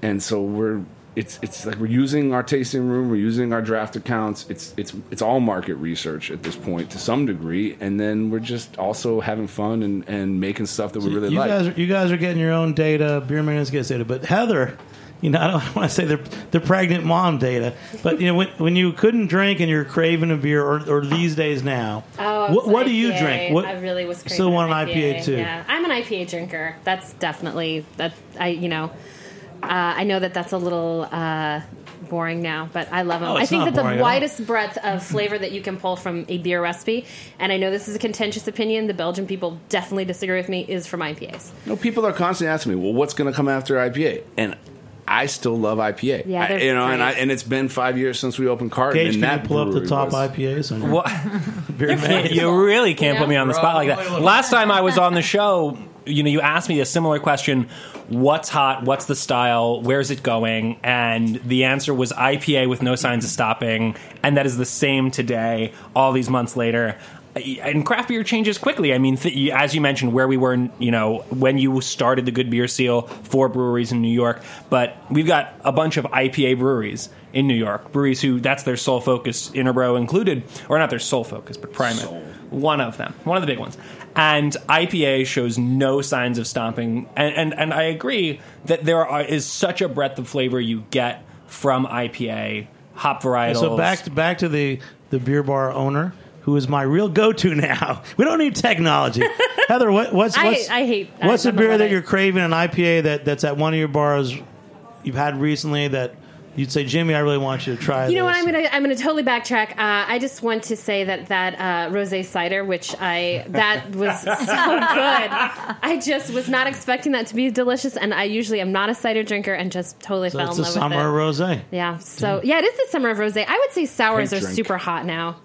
and so we're it's it's like we're using our tasting room, we're using our draft accounts. It's it's it's all market research at this point to some degree, and then we're just also having fun and, and making stuff that we really you like. guys, are, you guys are getting your own data. Beer Menus gets data, but Heather, you know, I don't want to say the the pregnant mom data, but you know, when, when you couldn't drink and you're craving a beer, or, or these days now, Oh, what, what do you drink? What, I really was craving still want an IPA, too. Yeah, I'm an IPA drinker. That's definitely that. I you know, uh, I know that that's a little uh, boring now, but I love them. Oh, I think not that the widest breadth of flavor that you can pull from a beer recipe, and I know this is a contentious opinion. The Belgian people definitely disagree with me. Is from IPAs. You know, people are constantly asking me, "Well, what's going to come after IPA?" And I still love IPA. Yeah, I- you know, and I, and it's been five years since we opened Carton. Gage, and can that you pull up the top was- IPAs? On your Well, Beer Menus? you really can't You put me on the spot like that. Last time I was on the show, you know, you asked me a similar question: What's hot? What's the style? Where's it going? And the answer was IPA with no signs of stopping, and that is the same today, all these months later. And craft beer changes quickly. I mean, th- as you mentioned, where we were, in, you know, when you started the Good Beer Seal, for breweries in New York, but we've got a bunch of IPA breweries in New York. Breweries who that's their sole focus, Interbro included, or not their sole focus, but primary. One of them, one of the big ones. And IPA shows no signs of stomping. And, and, and I agree that there are, is such a breadth of flavor you get from IPA, hop varietals. So back to back to the the beer bar owner, who is my real go to now. We don't need technology. Heather, what, what's I- what's I hate- what's I- a I'm beer that it. you're craving an IPA that that's at one of your bars you've had recently that you'd say, Jimmy, I really want you to try. You know what? I'm gonna I'm gonna totally backtrack. Uh, I just want to say that that uh, rosé cider, which I that was so good. I just was not expecting that to be delicious, and I usually am not a cider drinker, and just totally So fell in love with it. Summer rosé. Yeah. So yeah, it is the summer of rosé. I would say sours Pink are drink. super hot now,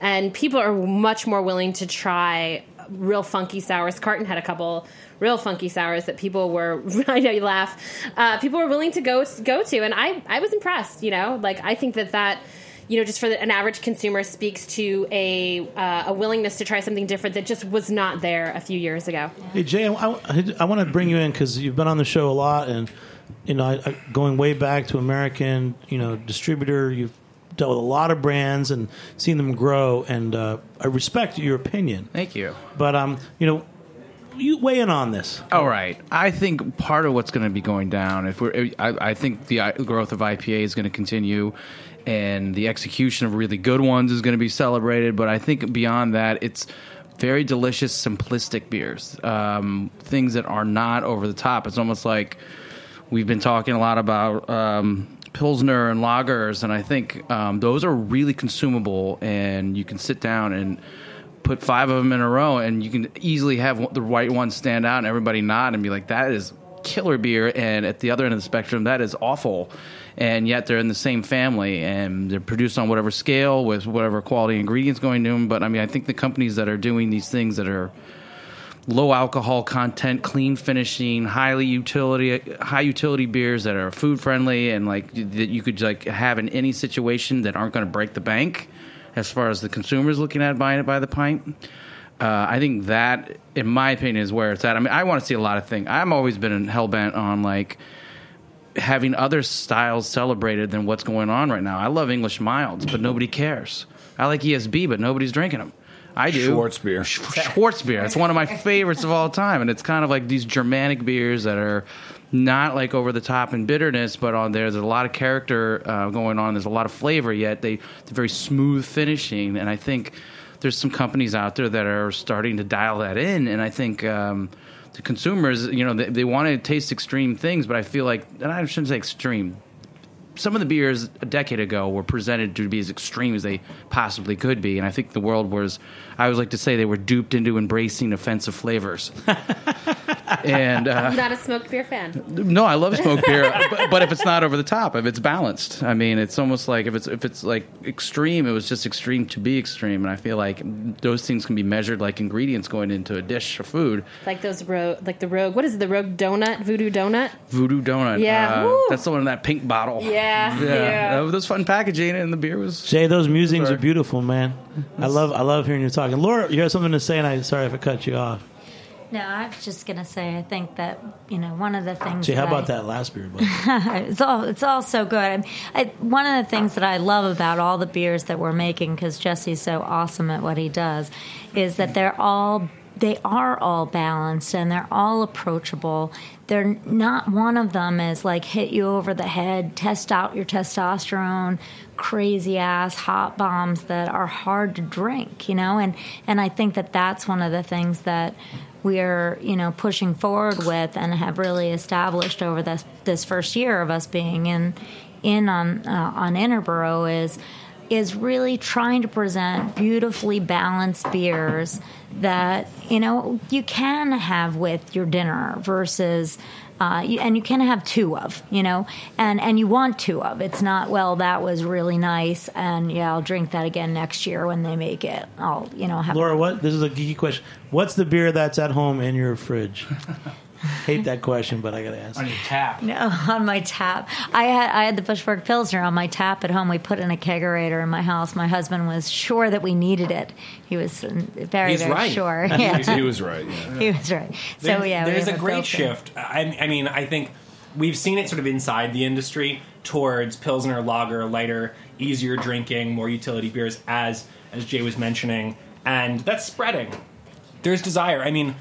and people are much more willing to try real funky sours. Carton had a couple real funky sours that people were. I know you laugh. Uh, people were willing to go go to, and I I was impressed. You know, like I think that that. You know, just for the, an average consumer, speaks to a uh, a willingness to try something different that just was not there a few years ago. Hey Jay, I, I, want to bring you in because you've been on the show a lot, and you know, I, going way back to American, you know, distributor. You've dealt with a lot of brands and seen them grow, and uh, I respect your opinion. Thank you. But um, you know, you weigh in on this. All right. I think part of what's going to be going down, if we're, I, I think the growth of IPA is going to continue, and the execution of really good ones is going to be celebrated. But I think beyond that, it's very delicious, simplistic beers, um, things that are not over the top. It's almost like we've been talking a lot about um, pilsner and lagers, and I think um, those are really consumable, and you can sit down and put five of them in a row, and you can easily have the right one stand out, and everybody nod and be like, "That is killer beer," and at the other end of the spectrum, that is awful. And yet they're in the same family, and they're produced on whatever scale with whatever quality ingredients going to them. But I mean, I think the companies that are doing these things that are low alcohol content, clean finishing, highly utility, high utility beers that are food friendly and like that you could like have in any situation that aren't going to break the bank, as far as the consumers looking at buying it by the pint. Uh, I think that, in my opinion, is where it's at. I mean, I want to see a lot of things. I've always been hell bent on like having other styles celebrated than what's going on right now. I love English milds, but nobody cares. I like ESB, but nobody's drinking them. I do. Schwartz beer. Schwartz beer. It's one of my favorites of all time, and it's kind of like these Germanic beers that are not like over the top in bitterness, but on there, there's a lot of character uh, going on. There's a lot of flavor, yet they they're very smooth finishing, and I think there's some companies out there that are starting to dial that in, and I think. Um, the consumers, you know, they, they want to taste extreme things, but I feel like, and I shouldn't say extreme, some of the beers a decade ago were presented to be as extreme as they possibly could be, and I think the world was, I always like to say, they were duped into embracing offensive flavors. and uh, I'm not a smoked beer fan. no, I love smoked beer, but, but if it's not over the top, if it's balanced, I mean, it's almost like if it's if it's like extreme, it was just extreme to be extreme, and I feel like those things can be measured like ingredients going into a dish of food. Like those rogue, like the rogue. What is it? The rogue donut, voodoo donut. Voodoo donut, Yeah. uh, that's the one in that pink bottle. Yeah, yeah. Uh, those fun packaging, and the beer was Jay, those musings Sorry. are beautiful, man. I love I love hearing you talking. Laura, you have something to say, and I'm sorry if I cut you off. No, I was just gonna say I think that you know one of the things. See, how that about I- that last beer? It's all it's all so good. I, I, one of the things that I love about all the beers that we're making, because Jesse's so awesome at what he does, is that they're all they are all balanced and they're all approachable. They're not one of them is like hit you over the head, test out your testosterone, crazy ass hop bombs that are hard to drink, you know. And and I think that that's one of the things that we're you know pushing forward with and have really established over this this first year of us being in in on uh, on Interboro is is really trying to present beautifully balanced beers that you know you can have with your dinner versus uh, you- and you can have two of you know and and you want two of it's not well that was really nice and yeah I'll drink that again next year when they make it I'll you know have Laura, what? This is a geeky question. What's the beer that's at home in your fridge? Hate that question, but I got to ask. on your tap. No, on my tap. I had I had the Bushwick Pilsner on my tap at home. We put in a kegerator in my house. My husband was sure that we needed it. He was very He's very right. sure. He, Yeah. he was right. Yeah. he was right. So There- yeah, there's a have great filter. shift. I, I mean, I think we've seen it sort of inside the industry towards pilsner, lager, lighter, easier drinking, more utility beers, as as Jay was mentioning, and that's spreading. There's desire. I mean, S-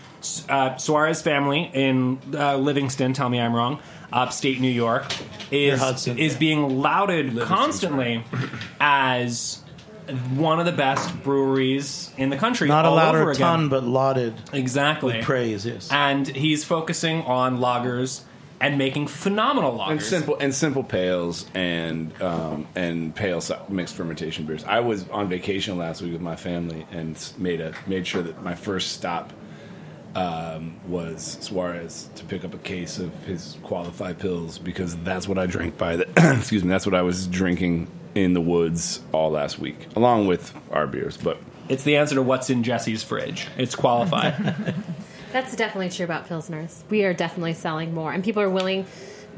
uh, Suarez family in uh, Livingston. Tell me I'm wrong. Upstate New York is Hudson. is being lauded constantly as one of the best breweries in the country. Not all allowed over a again. ton, but lauded Exactly. with praise. Yes. and he's focusing on lagers and making phenomenal lagers. and simple and simple pales and um, and pale mixed fermentation beers. I was on vacation last week with my family and made a made sure that my first stop um, was Suarez to pick up a case of his qualified Pils because that's what I drank by the excuse me that's what I was drinking in the woods all last week along with our beers. But It's the answer to what's in Jesse's fridge. It's qualified. That's definitely true about pilsners. We are definitely selling more, and people are willing.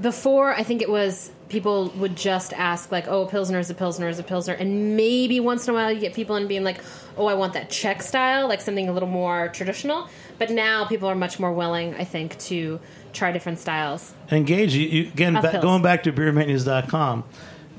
Before, I think it was people would just ask like, "Oh, a pilsner is a pilsner is a pilsner," and maybe once in a while you get people in being like, "Oh, I want that Czech style, like something a little more traditional." But now people are much more willing, I think, to try different styles. Engage. You, you, again, ba- going back to beermenus.com,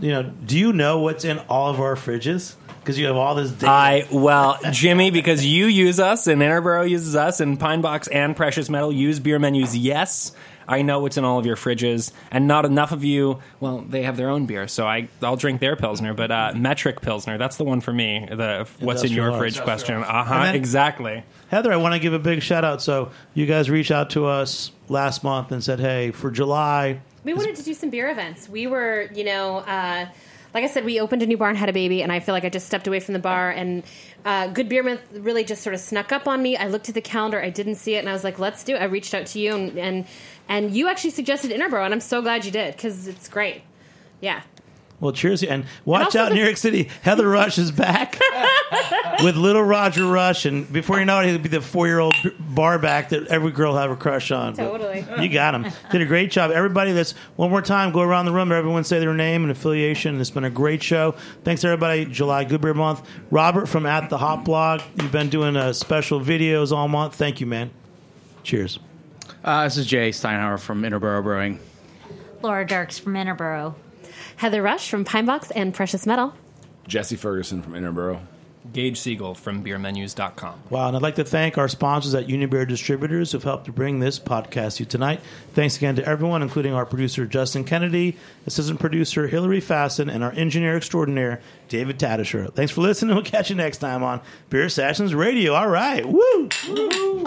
you know, do you know what's in all of our fridges? Because you have all this data. I well, Jimmy, because you use us and Interboro uses us and Pine Box and Precious Metal use beer menus. Yes, I know what's in all of your fridges, and not enough of you. Well, they have their own beer, so I I'll drink their pilsner. But uh, metric pilsner, that's the one for me. The what's in your fridge question. Uh huh. Exactly. Heather, I want to give a big shout out. So you guys reached out to us last month and said, "Hey, for July, We wanted to do some beer events. We were, you know, uh, like I said, we opened a new bar and had a baby, and I feel like I just stepped away from the bar. And uh, Good Beer Month really just sort of snuck up on me. I looked at the calendar, I didn't see it, and I was like, "Let's do it." I reached out to you, and and, and you actually suggested Interboro, and I'm so glad you did because it's great. Yeah, Well, cheers. And watch also out, New York City. Heather Rush is back with little Roger Rush. And before you know it, he'll be the four year old bar back that every girl will have a crush on. But Totally. You got him. Did a great job. Everybody that's, one more time, go around the room. Everyone say their name and affiliation. It's been a great show. Thanks, everybody. July Good Beer Month. Robert from At the Hot Blog. You've been doing uh, special videos all month. Thank you, man. Cheers. Uh, this is Jay Steinhauer from Interboro Brewing. Laura Dirks from Interboro. Heather Rush from Pine Box and Precious Metal. Jesse Ferguson from Interboro. Gage Siegel from beermenus.com. Wow, and I'd like to thank our sponsors at Union Beer Distributors who've helped to bring this podcast to you tonight. Thanks again to everyone, including our producer Justin Kennedy, assistant producer Hillary Fasten, and our engineer extraordinaire David Tadisher. Thanks for listening. We'll catch you next time on Beer Sessions Radio. All right, woo! woo.